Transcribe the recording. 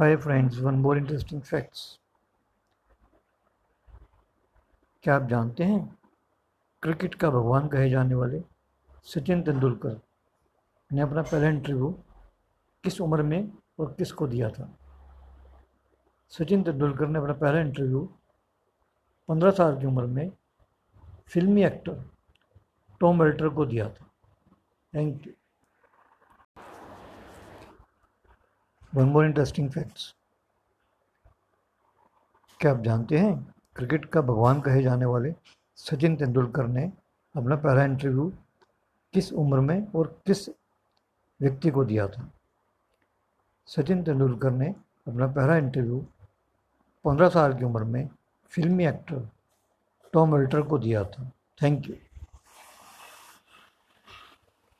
Hi friends one more interesting facts क्या आप जानते हैं क्रिकेट का भगवान कहे जाने वाले सचिन तेंदुलकर ने अपना पहला इंटरव्यू किस उम्र में और किसको दिया था? सचिन तेंदुलकर ने अपना पहला इंटरव्यू पंद्रह साल की उम्र में फिल्मी एक्टर टॉम वेल्टर को दिया था। Thank you one more interesting facts क्या आप जानते हैं क्रिकेट का भगवान कहे जाने वाले सचिन तेंदुलकर ने अपना पहला इंटरव्यू किस उम्र में और किस व्यक्ति को दिया था? सचिन तेंदुलकर ने अपना पहला इंटरव्यू पंद्रह साल की उम्र में फिल्मी एक्टर टॉम वेल्टर को दिया था। Thank you